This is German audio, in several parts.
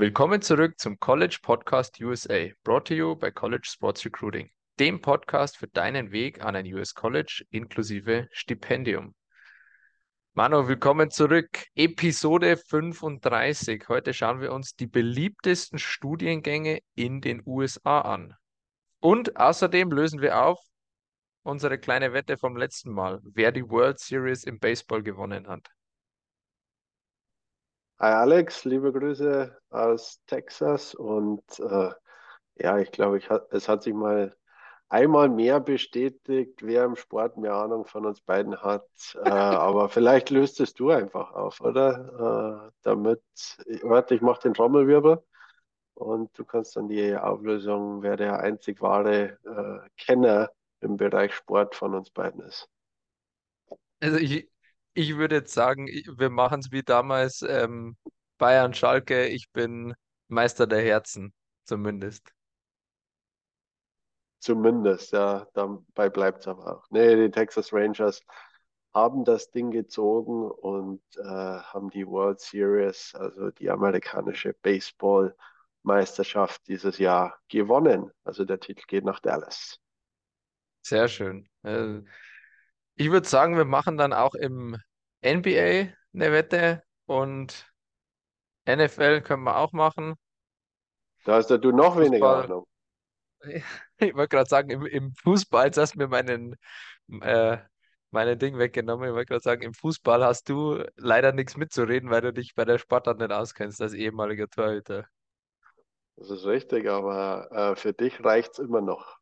Willkommen zurück zum College Podcast USA, brought to you by College Sports Recruiting, dem Podcast für deinen Weg an ein US College inklusive Stipendium. Manu, willkommen zurück. Episode 35. Heute schauen wir uns die beliebtesten Studiengänge in den USA an. Und außerdem lösen wir auf unsere kleine Wette vom letzten Mal, wer die World Series im Baseball gewonnen hat. Hi Alex, liebe Grüße aus Texas und äh, ja, ich glaube, ich, es hat sich mal einmal mehr bestätigt, wer im Sport mehr Ahnung von uns beiden hat. Äh, aber vielleicht löst es du einfach auf, oder? Äh, damit, warte, ich mache den Trommelwirbel und du kannst dann die Auflösung, wer der einzig wahre äh, Kenner im Bereich Sport von uns beiden ist. Also ich, ich würde jetzt sagen, wir machen es wie damals ähm, Bayern Schalke. Ich bin Meister der Herzen, zumindest. Zumindest, ja, dabei bleibt es aber auch. Nee, die Texas Rangers haben das Ding gezogen und äh, haben die World Series, also die amerikanische Baseball-Meisterschaft dieses Jahr gewonnen. Also der Titel geht nach Dallas. Sehr schön. Äh, ich würde sagen, wir machen dann auch im NBA eine Wette und NFL können wir auch machen. Da hast du noch weniger Ahnung. Ich wollte gerade sagen, im, im Fußball, jetzt hast du mir meinen, äh, meine Ding weggenommen. Ich wollte gerade sagen, im Fußball hast du leider nichts mitzureden, weil du dich bei der Sportart nicht auskennst als ehemaliger Torhüter. Das ist richtig, aber äh, für dich reicht es immer noch.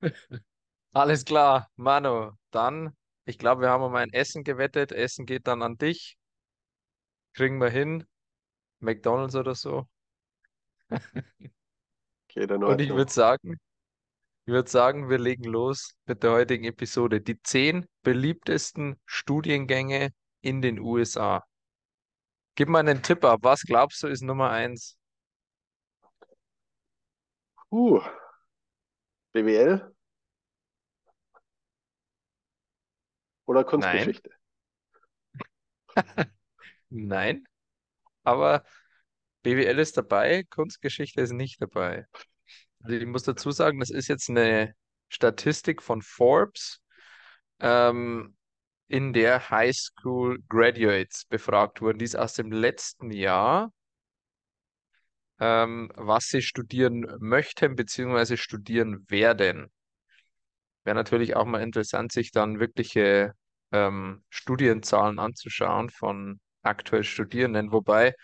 Alles klar, Manu. Dann, ich glaube, wir haben um ein Essen gewettet. Essen geht dann an dich. Kriegen wir hin. McDonald's oder so. Geht in Und ich würde sagen, ich würde sagen, wir legen los mit der heutigen Episode. Die zehn beliebtesten Studiengänge in den USA. Gib mal einen Tipp ab. Was glaubst du ist Nummer eins? Uh, BWL oder Nein, Kunstgeschichte? nein. Aber BWL ist dabei, Kunstgeschichte ist nicht dabei. Also ich muss dazu sagen, das ist jetzt eine Statistik von Forbes, ähm, in der High School Graduates befragt wurden. Die ist aus dem letzten Jahr, ähm, was sie studieren möchten bzw. studieren werden. Wäre natürlich auch mal interessant, sich dann wirkliche ähm, Studienzahlen anzuschauen von aktuell Studierenden. Wobei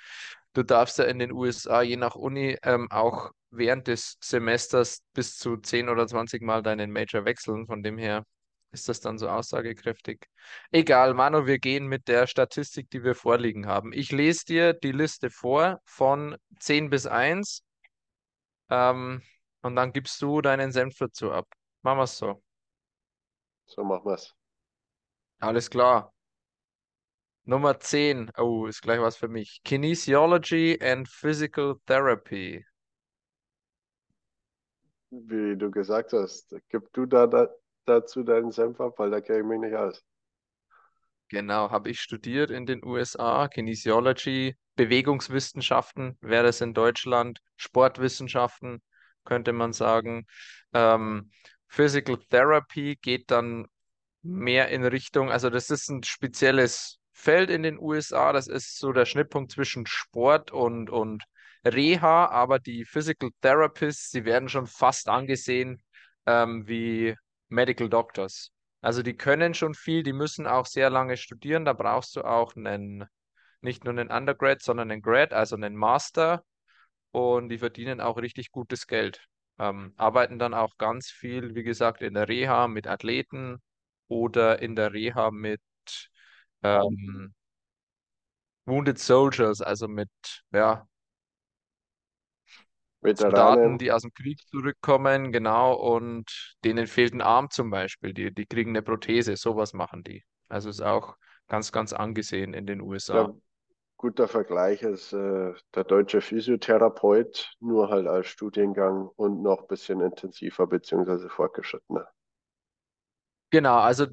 du darfst ja in den USA je nach Uni ähm, auch während des Semesters bis zu 10 oder 20 Mal deinen Major wechseln. Von dem her ist das dann so aussagekräftig. Egal, Manu, wir gehen mit der Statistik, die wir vorliegen haben. Ich lese dir die Liste vor von 10 bis 1 ähm, und dann gibst du deinen Senf dazu ab. Machen wir es so. So machen wir es. Alles klar. Nummer 10. Oh, ist gleich was für mich. Kinesiology and Physical Therapy. Wie du gesagt hast, gib du da, da dazu deinen Senf ab, weil da kenne ich mich nicht aus. Genau, habe ich studiert in den USA. Kinesiology, Bewegungswissenschaften wäre es in Deutschland, Sportwissenschaften könnte man sagen. Ähm, Physical Therapy geht dann mehr in Richtung, also das ist ein spezielles Feld in den USA. Das ist so der Schnittpunkt zwischen Sport und, und Reha, aber die Physical Therapists, sie werden schon fast angesehen ähm, wie Medical Doctors. Also die können schon viel, die müssen auch sehr lange studieren. Da brauchst du auch einen, nicht nur einen Undergrad, sondern einen Grad, also einen Master. Und die verdienen auch richtig gutes Geld. Ähm, arbeiten dann auch ganz viel, wie gesagt, in der Reha mit Athleten oder in der Reha mit ähm, Wounded Soldiers, also mit ja, Soldaten, die aus dem Krieg zurückkommen, genau, und denen fehlt ein Arm zum Beispiel. Die, die kriegen eine Prothese, sowas machen die. Also ist auch ganz, ganz angesehen in den USA. glaube, guter Vergleich ist äh, der deutsche Physiotherapeut, nur halt als Studiengang und noch ein bisschen intensiver beziehungsweise fortgeschrittener. Genau, also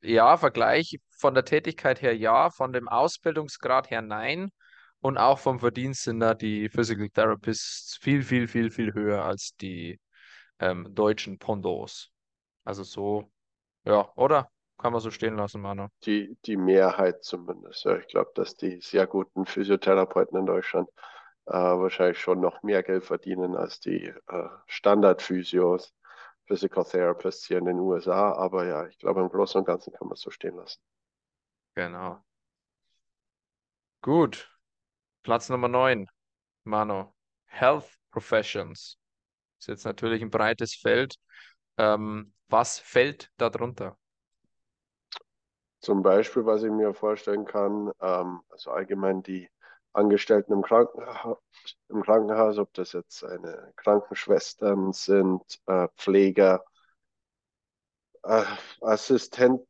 ja, Vergleich von der Tätigkeit her ja, von dem Ausbildungsgrad her nein. Und auch vom Verdienst sind da die Physical Therapists viel, viel, viel, viel höher als die ähm, deutschen Pendants. Also so, ja, oder? Kann man so stehen lassen, Manu. Die, die Mehrheit zumindest. Ja, ich glaube, dass die sehr guten Physiotherapeuten in Deutschland äh, wahrscheinlich schon noch mehr Geld verdienen als die äh, Standard-Physios, Physical Therapists hier in den USA. Aber ja, ich glaube, im Großen und Ganzen kann man es so stehen lassen. Genau. Gut. Platz Nummer 9, Manu. Health Professions. Ist jetzt natürlich ein breites Feld. Ähm, was fällt da drunter? Zum Beispiel, was ich mir vorstellen kann, ähm, also allgemein die Angestellten im Krankenhaus, im Krankenhaus, ob das jetzt eine Krankenschwestern sind, äh, Pfleger, äh, Assistenten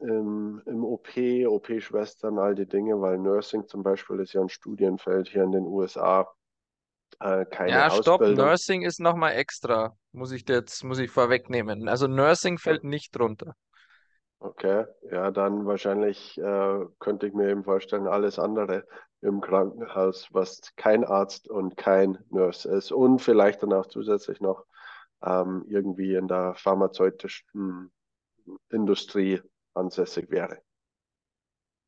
im, im OP, OP-Schwestern, all die Dinge, weil Nursing zum Beispiel ist ja ein Studienfeld hier in den USA. Äh, keine Ja, stopp, Ausbildung. Nursing ist nochmal extra. Muss ich jetzt, muss ich vorwegnehmen. Also Nursing fällt nicht drunter. Okay, ja, dann wahrscheinlich äh, könnte ich mir eben vorstellen, alles andere im Krankenhaus, was kein Arzt und kein Nurse ist und vielleicht dann auch zusätzlich noch ähm, irgendwie in der pharmazeutischen Industrie ansässig wäre.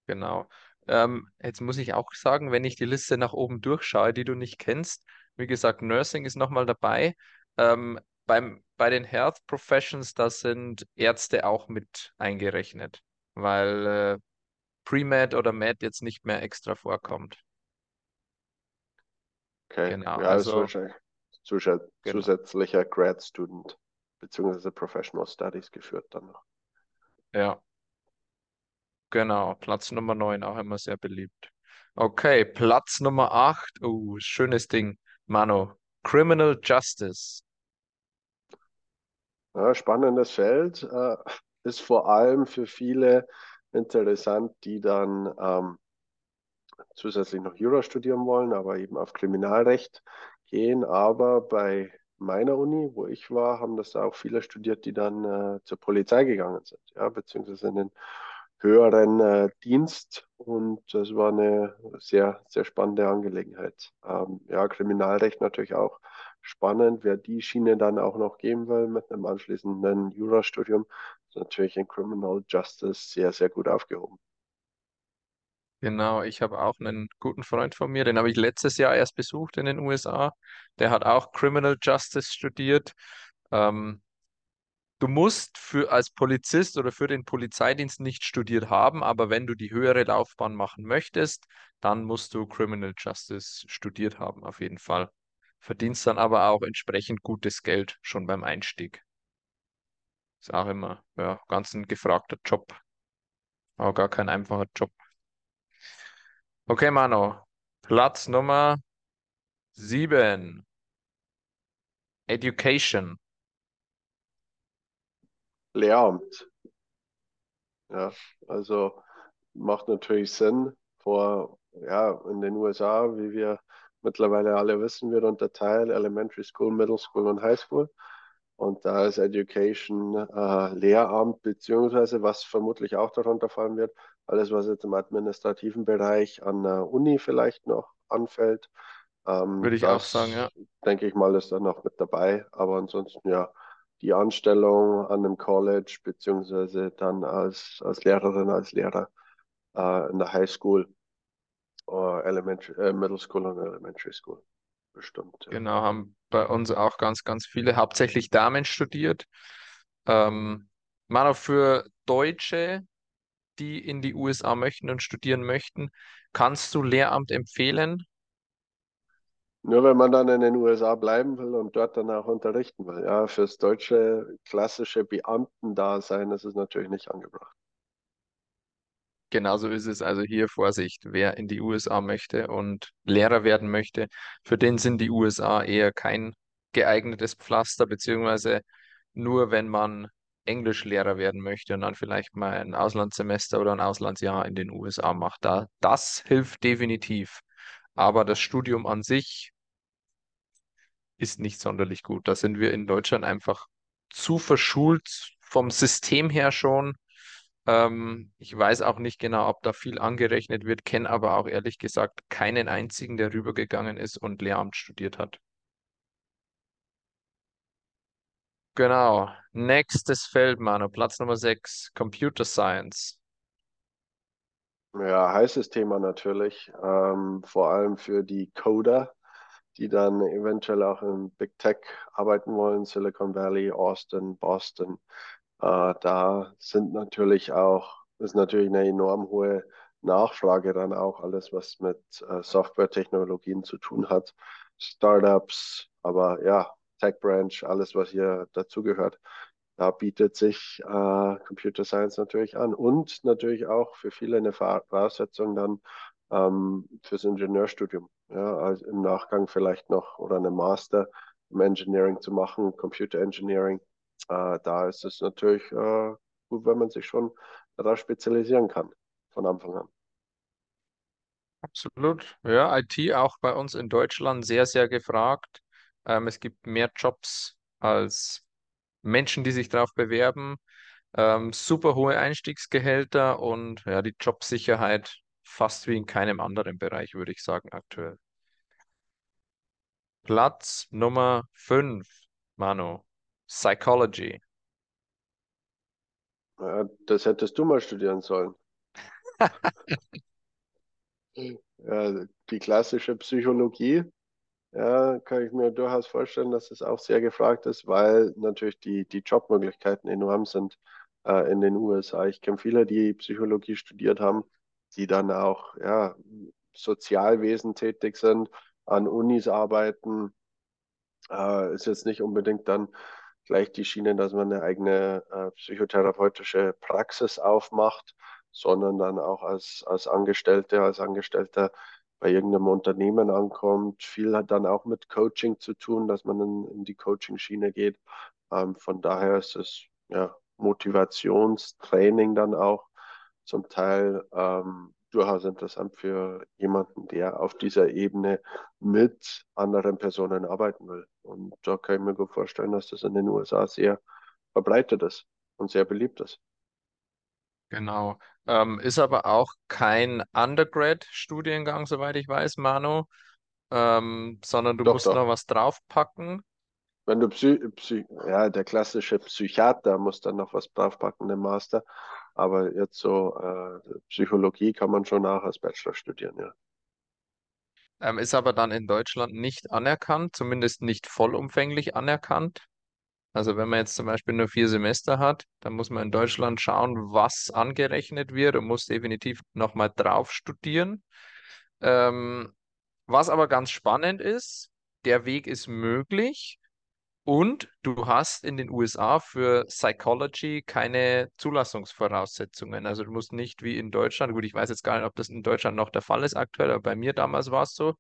Genau. Ähm, jetzt muss ich auch sagen, wenn ich die Liste nach oben durchschaue, die du nicht kennst, wie gesagt, Nursing ist nochmal dabei. Ähm, beim, bei den Health Professions, da sind Ärzte auch mit eingerechnet, weil äh, Pre-Med oder Med jetzt nicht mehr extra vorkommt. Okay, Genau, ja, also wahrscheinlich genau. zusätzlicher Grad Student beziehungsweise Professional Studies geführt dann noch. Ja, genau. Platz Nummer 9 auch immer sehr beliebt. Okay, Platz Nummer 8. Oh, schönes Ding. Mano, Criminal Justice. Ja, spannendes Feld, äh, ist vor allem für viele interessant, die dann ähm, zusätzlich noch Jura studieren wollen, aber eben auf Kriminalrecht gehen. Aber bei meiner Uni, wo ich war, haben das auch viele studiert, die dann äh, zur Polizei gegangen sind, ja, beziehungsweise in den höheren äh, Dienst. Und das war eine sehr, sehr spannende Angelegenheit. Ähm, ja, Kriminalrecht natürlich auch spannend. Wer die Schiene dann auch noch gehen will mit einem anschließenden Jurastudium, ist natürlich in Criminal Justice sehr, sehr gut aufgehoben. Genau, ich habe auch einen guten Freund von mir, den habe ich letztes Jahr erst besucht in den USA. Der hat auch Criminal Justice studiert. Ähm, du musst für als Polizist oder für den Polizeidienst nicht studiert haben, aber wenn du die höhere Laufbahn machen möchtest, dann musst du Criminal Justice studiert haben, auf jeden Fall. Verdienst dann aber auch entsprechend gutes Geld schon beim Einstieg. Ist auch immer, ja, ganz ein gefragter Job, aber gar kein einfacher Job. Okay, Mano, Platz Nummer sieben. Education. Lehramt, ja, also macht natürlich Sinn. Vor, ja, in den USA, wie wir mittlerweile alle wissen, wird unterteilt Elementary School, Middle School und High School. Und da ist Education äh, Lehramt, beziehungsweise was vermutlich auch darunter fallen wird, alles, was jetzt im administrativen Bereich an der Uni vielleicht noch anfällt, ähm, Würde ich auch sagen, ja. denke ich mal, ist dann noch mit dabei. Aber ansonsten ja, die Anstellung an einem College, beziehungsweise dann als, als Lehrerin, als Lehrer äh, in der High School, äh, äh, Middle School und Elementary School. Bestimmt, ja. Genau, haben bei uns auch ganz, ganz viele, hauptsächlich Damen studiert. Ähm, Mano, für Deutsche, die in die USA möchten und studieren möchten, kannst du Lehramt empfehlen? Nur wenn man dann in den USA bleiben will und dort dann auch unterrichten will. Ja, fürs deutsche klassische Beamtendasein ist es natürlich nicht angebracht. Genauso ist es also hier Vorsicht, wer in die USA möchte und Lehrer werden möchte, für den sind die USA eher kein geeignetes Pflaster, beziehungsweise nur wenn man Englischlehrer werden möchte und dann vielleicht mal ein Auslandssemester oder ein Auslandsjahr in den USA macht. Da, das hilft definitiv. Aber das Studium an sich ist nicht sonderlich gut. Da sind wir in Deutschland einfach zu verschult vom System her schon Ähm, ich weiß auch nicht genau, ob da viel angerechnet wird, kenne aber auch ehrlich gesagt keinen einzigen, der rübergegangen ist und Lehramt studiert hat. Genau. Nächstes Feld, Manu. Platz Nummer 6, Computer Science. Ja, heißes Thema natürlich, ähm, vor allem für die Coder, die dann eventuell auch in Big Tech arbeiten wollen, Silicon Valley, Austin, Boston. Äh, da sind natürlich auch, ist natürlich eine enorm hohe Nachfrage dann auch alles, was mit äh, Softwaretechnologien zu tun hat. Startups, aber ja, Tech Branch, alles, was hier dazugehört. Da bietet sich äh, Computer Science natürlich an und natürlich auch für viele eine Voraussetzung dann ähm, fürs Ingenieurstudium. Ja, also im Nachgang vielleicht noch oder eine Master im Engineering zu machen, Computer Engineering. Äh, da ist es natürlich äh, gut, wenn man sich schon darauf spezialisieren kann von Anfang an. Absolut. Ja, IT auch bei uns in Deutschland sehr, sehr gefragt. Ähm, es gibt mehr Jobs als Menschen, die sich darauf bewerben. Ähm, super hohe Einstiegsgehälter und ja, die Jobsicherheit fast wie in keinem anderen Bereich, würde ich sagen, aktuell. Platz Nummer 5, Manu. Psychology. Ja, das hättest du mal studieren sollen. Ja, die klassische Psychologie, ja, kann ich mir durchaus vorstellen, dass es auch sehr gefragt ist, weil natürlich die, die Jobmöglichkeiten enorm sind äh, in den USA. Ich kenne viele, die Psychologie studiert haben, die dann auch ja, Sozialwesen tätig sind, an Unis arbeiten. Äh, ist jetzt nicht unbedingt dann gleich die Schiene, dass man eine eigene äh, psychotherapeutische Praxis aufmacht, sondern dann auch als, als Angestellte, als Angestellter bei irgendeinem Unternehmen ankommt. Viel hat dann auch mit Coaching zu tun, dass man in, in die Coaching-Schiene geht. Ähm, von daher ist es ja, Motivationstraining dann auch zum Teil ähm, durchaus interessant für jemanden, der auf dieser Ebene mit anderen Personen arbeiten will. Und da kann ich mir gut vorstellen, dass das in den USA sehr verbreitet ist und sehr beliebt ist. Genau. Ähm, ist aber auch kein Undergrad-Studiengang, soweit ich weiß, Manu, ähm, sondern du Doch, musst noch doch. was draufpacken. Wenn du Psy Psy ja, der klassische Psychiater muss dann noch was draufpacken im Master, aber jetzt so äh, Psychologie kann man schon auch als Bachelor studieren, ja. Ähm, ist aber dann in Deutschland nicht anerkannt, zumindest nicht vollumfänglich anerkannt. Also wenn man jetzt zum Beispiel nur vier Semester hat, dann muss man in Deutschland schauen, was angerechnet wird und muss definitiv nochmal drauf studieren. Ähm, was aber ganz spannend ist, der Weg ist möglich und du hast in den USA für Psychology keine Zulassungsvoraussetzungen. Also du musst nicht wie in Deutschland, gut, ich weiß jetzt gar nicht, ob das in Deutschland noch der Fall ist aktuell, aber bei mir damals war es so,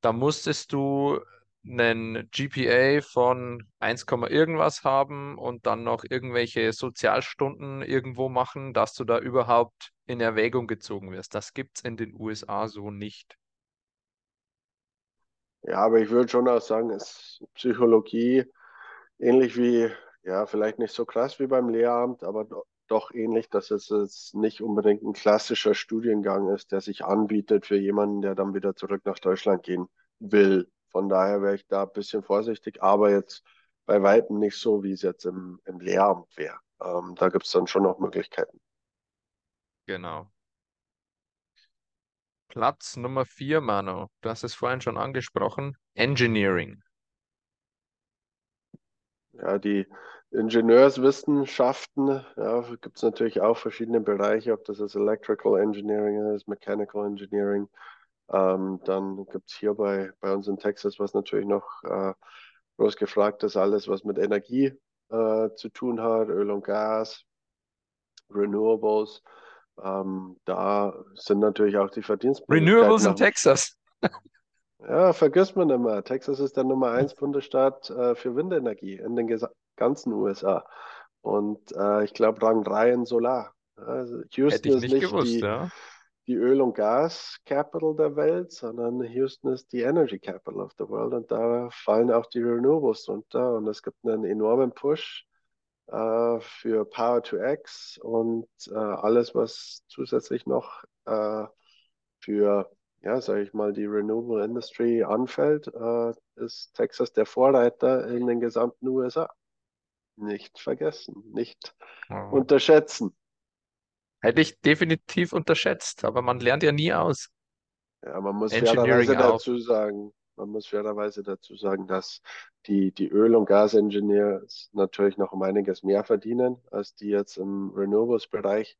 da musstest du einen GPA von 1, irgendwas haben und dann noch irgendwelche Sozialstunden irgendwo machen, dass du da überhaupt in Erwägung gezogen wirst. Das gibt es in den USA so nicht. Ja, aber ich würde schon auch sagen, ist Psychologie ähnlich wie, ja, vielleicht nicht so krass wie beim Lehramt, aber do doch ähnlich, dass es jetzt nicht unbedingt ein klassischer Studiengang ist, der sich anbietet für jemanden, der dann wieder zurück nach Deutschland gehen will. Von daher wäre ich da ein bisschen vorsichtig, aber jetzt bei Weitem nicht so, wie es jetzt im, im Lehramt wäre. Ähm, da gibt es dann schon noch Möglichkeiten. Genau. Platz Nummer 4, Manu. Du hast es vorhin schon angesprochen. Engineering. Ja, die Ingenieurswissenschaften, ja, gibt es natürlich auch verschiedene Bereiche, ob das jetzt Electrical Engineering ist, Mechanical Engineering. Ähm, dann gibt es hier bei, bei uns in Texas, was natürlich noch äh, groß gefragt ist, alles, was mit Energie äh, zu tun hat, Öl und Gas, Renewables. Ähm, da sind natürlich auch die Verdienstmöglichkeiten Renewables in Texas. ja, vergisst man immer. Texas ist der Nummer eins Bundesstaat äh, für Windenergie in den ganzen USA. Und äh, ich glaube Rang 3 in Solar. Also Hätte Houston ich ist nicht nicht gewusst, die, ja. Die Öl- und Gas-Capital der Welt, sondern Houston ist die Energy Capital of the World. Und da fallen auch die Renewables drunter. Und es gibt einen enormen Push äh, für Power to X und äh, alles, was zusätzlich noch äh, für, ja, sage ich mal, die Renewable Industry anfällt, äh, ist Texas der Vorreiter in den gesamten USA. Nicht vergessen, nicht Oh. unterschätzen. Hätte ich definitiv unterschätzt, aber man lernt ja nie aus. Ja, man muss fairerweise dazu sagen, man muss fairerweise dazu sagen, dass die, die Öl- und Gasengineers natürlich noch um einiges mehr verdienen, als die jetzt im Renewables-Bereich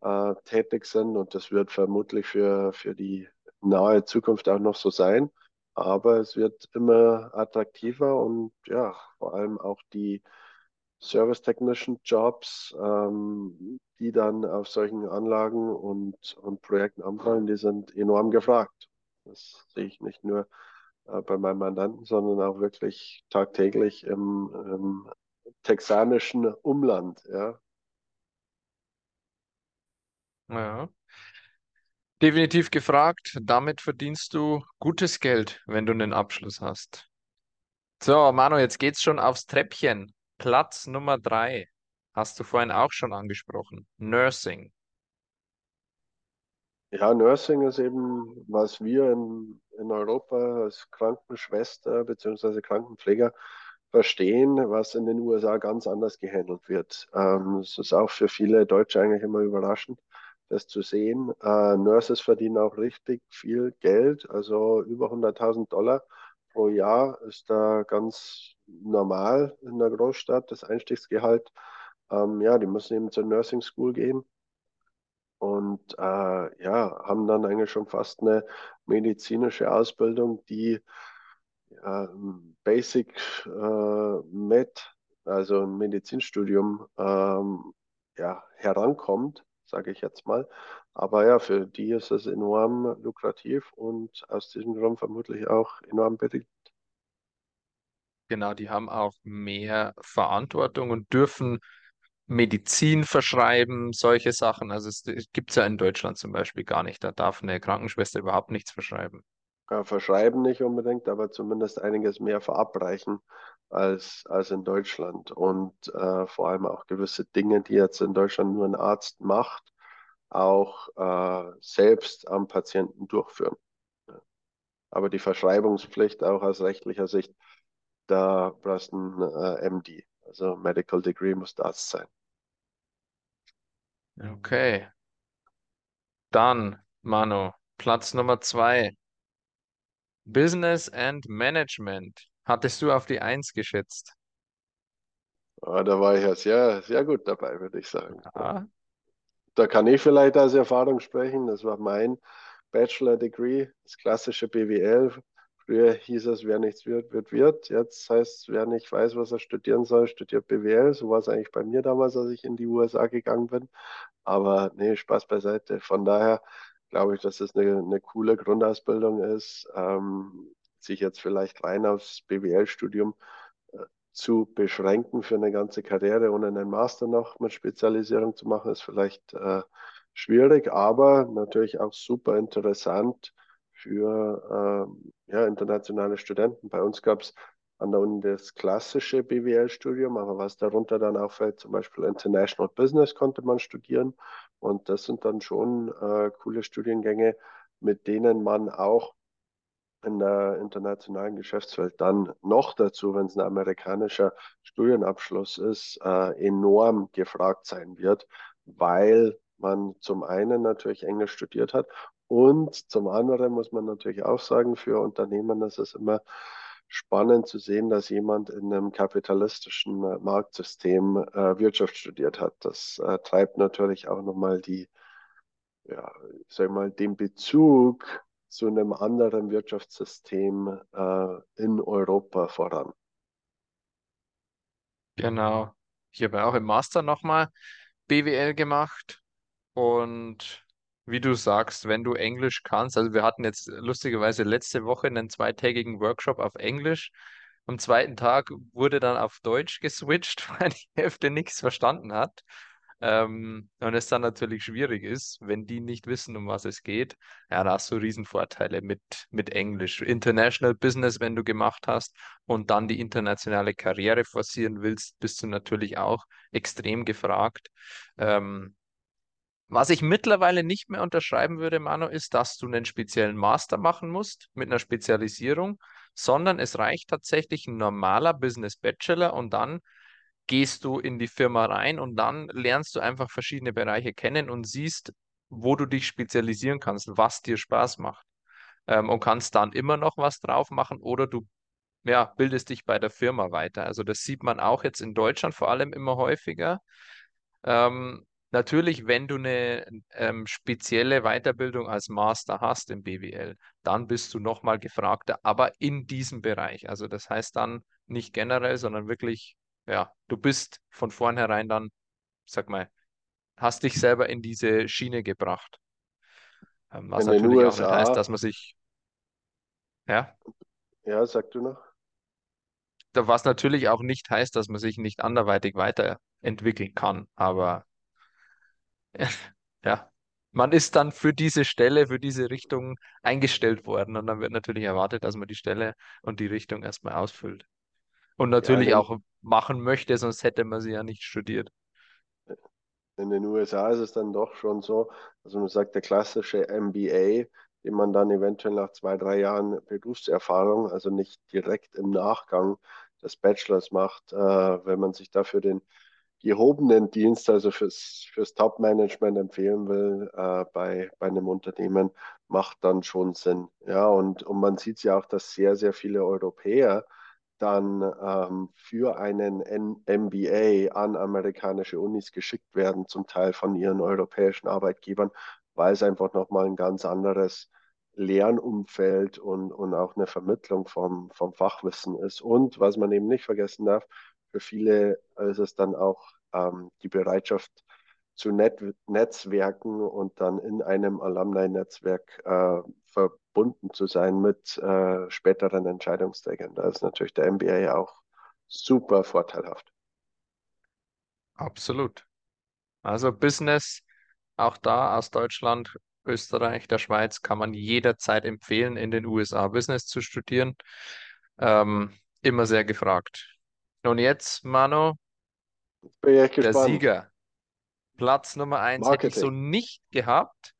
äh, tätig sind. Und das wird vermutlich für, für die nahe Zukunft auch noch so sein. Aber es wird immer attraktiver und ja, vor allem auch die Service Technician Jobs, ähm, die dann auf solchen Anlagen und, und Projekten anfallen, die sind enorm gefragt. Das sehe ich nicht nur äh, bei meinen Mandanten, sondern auch wirklich tagtäglich im, im texanischen Umland. Ja. Ja. Definitiv gefragt. Damit verdienst du gutes Geld, wenn du einen Abschluss hast. So, Manu, jetzt geht's schon aufs Treppchen. Platz Nummer drei. Hast du vorhin auch schon angesprochen. Nursing. Ja, Nursing ist eben, was wir in, in Europa als Krankenschwester bzw. Krankenpfleger verstehen, was in den USA ganz anders gehandelt wird. Ähm, es ist auch für viele Deutsche eigentlich immer überraschend, das zu sehen. Äh, Nurses verdienen auch richtig viel Geld, also über 100.000 Dollar pro Jahr ist da ganz normal in der Großstadt, das Einstiegsgehalt. Ähm, ja, die müssen eben zur Nursing School gehen und äh, ja, haben dann eigentlich schon fast eine medizinische Ausbildung, die äh, Basic äh, Med, also ein Medizinstudium, ähm, ja, herankommt, sage ich jetzt mal. Aber ja, für die ist es enorm lukrativ und aus diesem Grund vermutlich auch enorm beliebt. Genau, die haben auch mehr Verantwortung und dürfen Medizin verschreiben, solche Sachen. Also es, es gibt's ja in Deutschland zum Beispiel gar nicht. Da darf eine Krankenschwester überhaupt nichts verschreiben. Ja, verschreiben nicht unbedingt, aber zumindest einiges mehr verabreichen als, als in Deutschland. Und äh, vor allem auch gewisse Dinge, die jetzt in Deutschland nur ein Arzt macht, auch äh, selbst am Patienten durchführen. Aber die Verschreibungspflicht auch aus rechtlicher Sicht, da brauchst du ein äh, MD, also Medical Degree muss das sein. Okay, dann, Manu, Platz Nummer zwei. Business and Management. Hattest du auf die Eins geschätzt? Aber da war ich ja sehr, sehr gut dabei, würde ich sagen. Ja, Da kann ich vielleicht aus Erfahrung sprechen. Das war mein Bachelor Degree, das klassische BWL. Früher hieß es, wer nichts wird, wird, wird. Jetzt heißt es, wer nicht weiß, was er studieren soll, studiert BWL. So war es eigentlich bei mir damals, als ich in die USA gegangen bin. Aber nee, Spaß beiseite. Von daher glaube ich, dass es eine, eine coole Grundausbildung ist, ähm, sich jetzt vielleicht rein aufs BWL-Studium äh, zu beschränken für eine ganze Karriere ohne einen Master noch mit Spezialisierung zu machen, ist vielleicht äh, schwierig, aber natürlich auch super interessant für äh, ja, internationale Studenten. Bei uns gab es an der Uni das klassische BWL-Studium, aber was darunter dann auch fällt, zum Beispiel International Business konnte man studieren. Und das sind dann schon äh, coole Studiengänge, mit denen man auch in der internationalen Geschäftswelt dann noch dazu, wenn es ein amerikanischer Studienabschluss ist, äh, enorm gefragt sein wird, weil man zum einen natürlich Englisch studiert hat und zum anderen muss man natürlich auch sagen, für Unternehmen ist es immer spannend zu sehen, dass jemand in einem kapitalistischen äh, Marktsystem äh, Wirtschaft studiert hat. Das äh, treibt natürlich auch nochmal die, ja, sag mal, den Bezug zu einem anderen Wirtschaftssystem äh, in Europa voran. genau. Ich habe auch im Master nochmal BWL gemacht und wie du sagst, wenn du Englisch kannst, also wir hatten jetzt lustigerweise letzte Woche einen zweitägigen Workshop auf Englisch. Am zweiten Tag wurde dann auf Deutsch geswitcht, weil die Hälfte nichts verstanden hat. Ähm, und es dann natürlich schwierig ist, wenn die nicht wissen, um was es geht. Ja, da hast du Riesenvorteile mit, mit Englisch. International Business, wenn du gemacht hast und dann die internationale Karriere forcieren willst, bist du natürlich auch extrem gefragt. Ähm, was ich mittlerweile nicht mehr unterschreiben würde, Manu, ist, dass du einen speziellen Master machen musst mit einer Spezialisierung, sondern es reicht tatsächlich ein normaler Business Bachelor und dann gehst du in die Firma rein und dann lernst du einfach verschiedene Bereiche kennen und siehst, wo du dich spezialisieren kannst, was dir Spaß macht. Ähm, und kannst dann immer noch was drauf machen oder du ja, bildest dich bei der Firma weiter. Also das sieht man auch jetzt in Deutschland vor allem immer häufiger. Ähm, natürlich, wenn du eine ähm, spezielle Weiterbildung als Master hast im BWL, dann bist du nochmal gefragter, aber in diesem Bereich. Also das heißt dann nicht generell, sondern wirklich, ja, du bist von vornherein dann, sag mal, hast dich selber in diese Schiene gebracht. Ähm, was In natürlich auch nicht heißt, dass man sich, ja, ja, sag du noch? was natürlich auch nicht heißt, dass man sich nicht anderweitig weiterentwickeln kann. Aber ja, man ist dann für diese Stelle, für diese Richtung eingestellt worden und dann wird natürlich erwartet, dass man die Stelle und die Richtung erstmal ausfüllt. Und Ja, natürlich den, auch machen möchte, sonst hätte man sie ja nicht studiert. in den USA ist es dann doch schon so, also man sagt, der klassische MBA, den man dann eventuell nach zwei, drei Jahren Berufserfahrung, also nicht direkt im Nachgang des Bachelors macht, äh, wenn man sich dafür den gehobenen Dienst, also fürs, fürs Top-Management empfehlen will, äh, bei, bei einem Unternehmen, macht dann schon Sinn. Ja, und, und man sieht ja auch, dass sehr, sehr viele Europäer dann ähm, für einen MBA an amerikanische Unis geschickt werden, zum Teil von ihren europäischen Arbeitgebern, weil es einfach nochmal ein ganz anderes Lernumfeld und, und auch eine Vermittlung vom, vom Fachwissen ist. Und was man eben nicht vergessen darf, für viele ist es dann auch ähm, die Bereitschaft zu Net Netzwerken und dann in einem Alumni-Netzwerk äh, verbunden zu sein mit äh, späteren Entscheidungsträgern. Da ist natürlich der MBA auch super vorteilhaft. Absolut. Also Business, auch da aus Deutschland, Österreich, der Schweiz, kann man jederzeit empfehlen, in den USA Business zu studieren. Ähm, immer sehr gefragt. Und jetzt, Mano, der. Sieger. Platz Nummer eins hätte ich so nicht gehabt.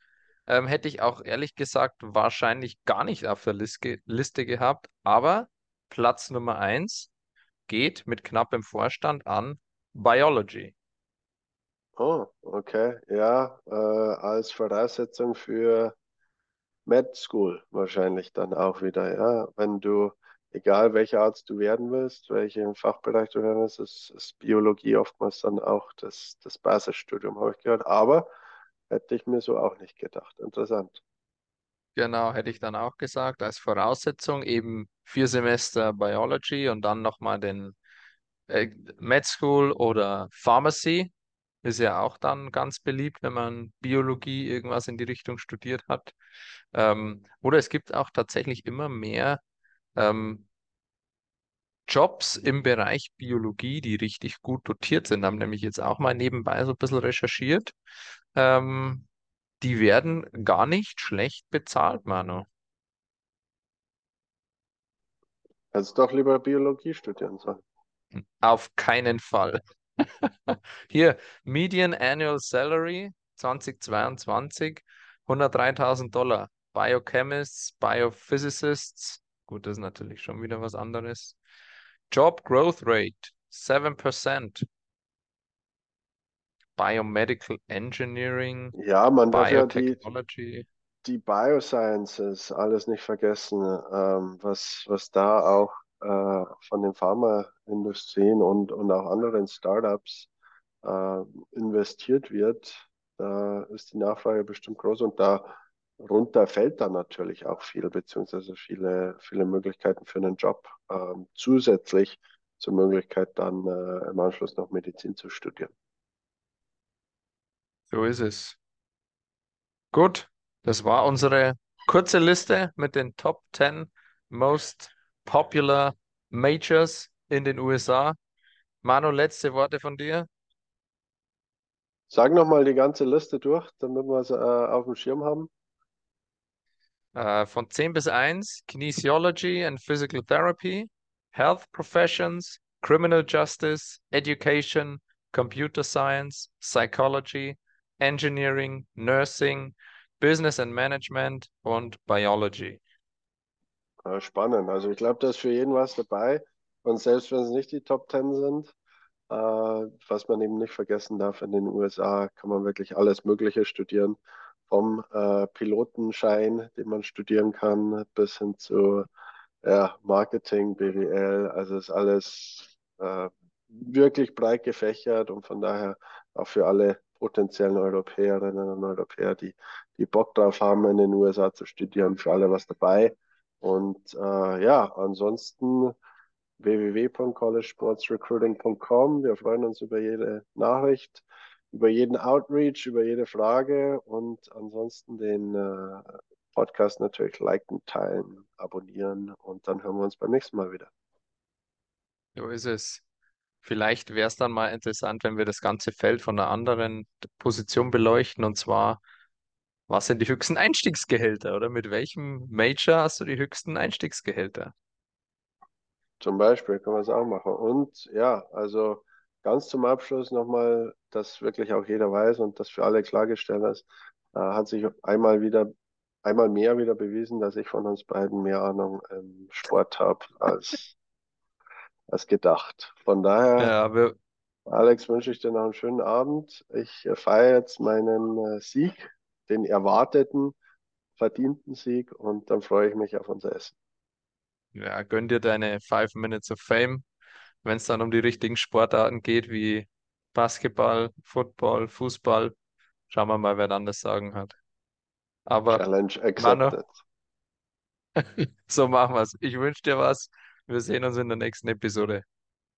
Ähm, hätte ich auch ehrlich gesagt wahrscheinlich gar nicht auf der Liste, Liste gehabt. Aber Platz Nummer eins geht mit knappem Vorstand an Biology. Oh, okay. Ja, äh, als Voraussetzung für Med School wahrscheinlich dann auch wieder. Ja, wenn du, egal welcher Arzt du werden willst, welchen Fachbereich du werden willst, ist, ist Biologie oftmals dann auch das, das Basisstudium, habe ich gehört. Aber hätte ich mir so auch nicht gedacht. Interessant. Genau, hätte ich dann auch gesagt, als Voraussetzung eben vier Semester Biology und dann nochmal den äh, Med School oder Pharmacy. Ist ja auch dann ganz beliebt, wenn man Biologie irgendwas in die Richtung studiert hat. Ähm, oder es gibt auch tatsächlich immer mehr ähm, Jobs im Bereich Biologie, die richtig gut dotiert sind. Haben nämlich jetzt auch mal nebenbei so ein bisschen recherchiert. Ähm, die werden gar nicht schlecht bezahlt, Manu. Also doch lieber Biologie studieren sollen. Auf keinen Fall. Hier, Median Annual Salary 2022, 103.000 Dollar. Biochemists, Biophysicists, gut, das ist natürlich schon wieder was anderes. Job Growth Rate 7%. Biomedical Engineering, Ja, man darf ja die, Biotechnology. die Biosciences alles nicht vergessen, ähm, was, was da auch äh, von den Pharmaindustrien und, und auch anderen Startups äh, investiert wird. Da ist die Nachfrage bestimmt groß und darunter fällt dann natürlich auch viel, beziehungsweise viele, viele Möglichkeiten für einen Job, ähm, zusätzlich zur Möglichkeit dann äh, im Anschluss noch Medizin zu studieren. So ist es. Gut, das war unsere kurze Liste mit den Top 10 Most Popular Majors in den USA. Manu, letzte Worte von dir? Sag nochmal die ganze Liste durch, damit wir es äh, auf dem Schirm haben. Äh, von 10 bis 1, Kinesiology and Physical Therapy, Health Professions, Criminal Justice, Education, Computer Science, Psychology, Engineering, Nursing, Business and Management und Biology. Äh, spannend. Also ich glaube, da ist für jeden was dabei. Und selbst wenn es nicht die Top 10 sind, äh, was man eben nicht vergessen darf, in den USA kann man wirklich alles Mögliche studieren. Vom äh, Pilotenschein, den man studieren kann, bis hin zu ja, Marketing, BWL. Also ist alles äh, wirklich breit gefächert und von daher auch für alle potenziellen Europäerinnen und Europäer, die, die Bock drauf haben, in den USA zu studieren, für alle was dabei. Und äh, ja, ansonsten www.collegesportsrecruiting.com. Wir freuen uns über jede Nachricht, über jeden Outreach, über jede Frage und ansonsten den äh, Podcast natürlich liken, teilen, abonnieren und dann hören wir uns beim nächsten Mal wieder. So ist es. Vielleicht wäre es dann mal interessant, wenn wir das ganze Feld von einer anderen Position beleuchten und zwar, was sind die höchsten Einstiegsgehälter oder mit welchem Major hast du die höchsten Einstiegsgehälter? Zum Beispiel kann man es auch machen. Und ja, also ganz zum Abschluss nochmal, dass wirklich auch jeder weiß und das für alle klargestellt ist, äh, hat sich einmal wieder, einmal mehr wieder bewiesen, dass ich von uns beiden mehr Ahnung im Sport habe als, als gedacht. Von daher, Ja, wir, Alex, wünsche ich dir noch einen schönen Abend. Ich äh, feiere jetzt meinen äh, Sieg, den erwarteten, verdienten Sieg und dann freue ich mich auf unser Essen. ja, gönn dir deine Five Minutes of Fame, wenn es dann um die richtigen Sportarten geht, wie Basketball, Football, Fußball. Schauen wir mal, wer dann das Sagen hat. Aber Challenge Manu, accepted. so machen wir es. Ich wünsche dir was. Wir sehen uns in der nächsten Episode.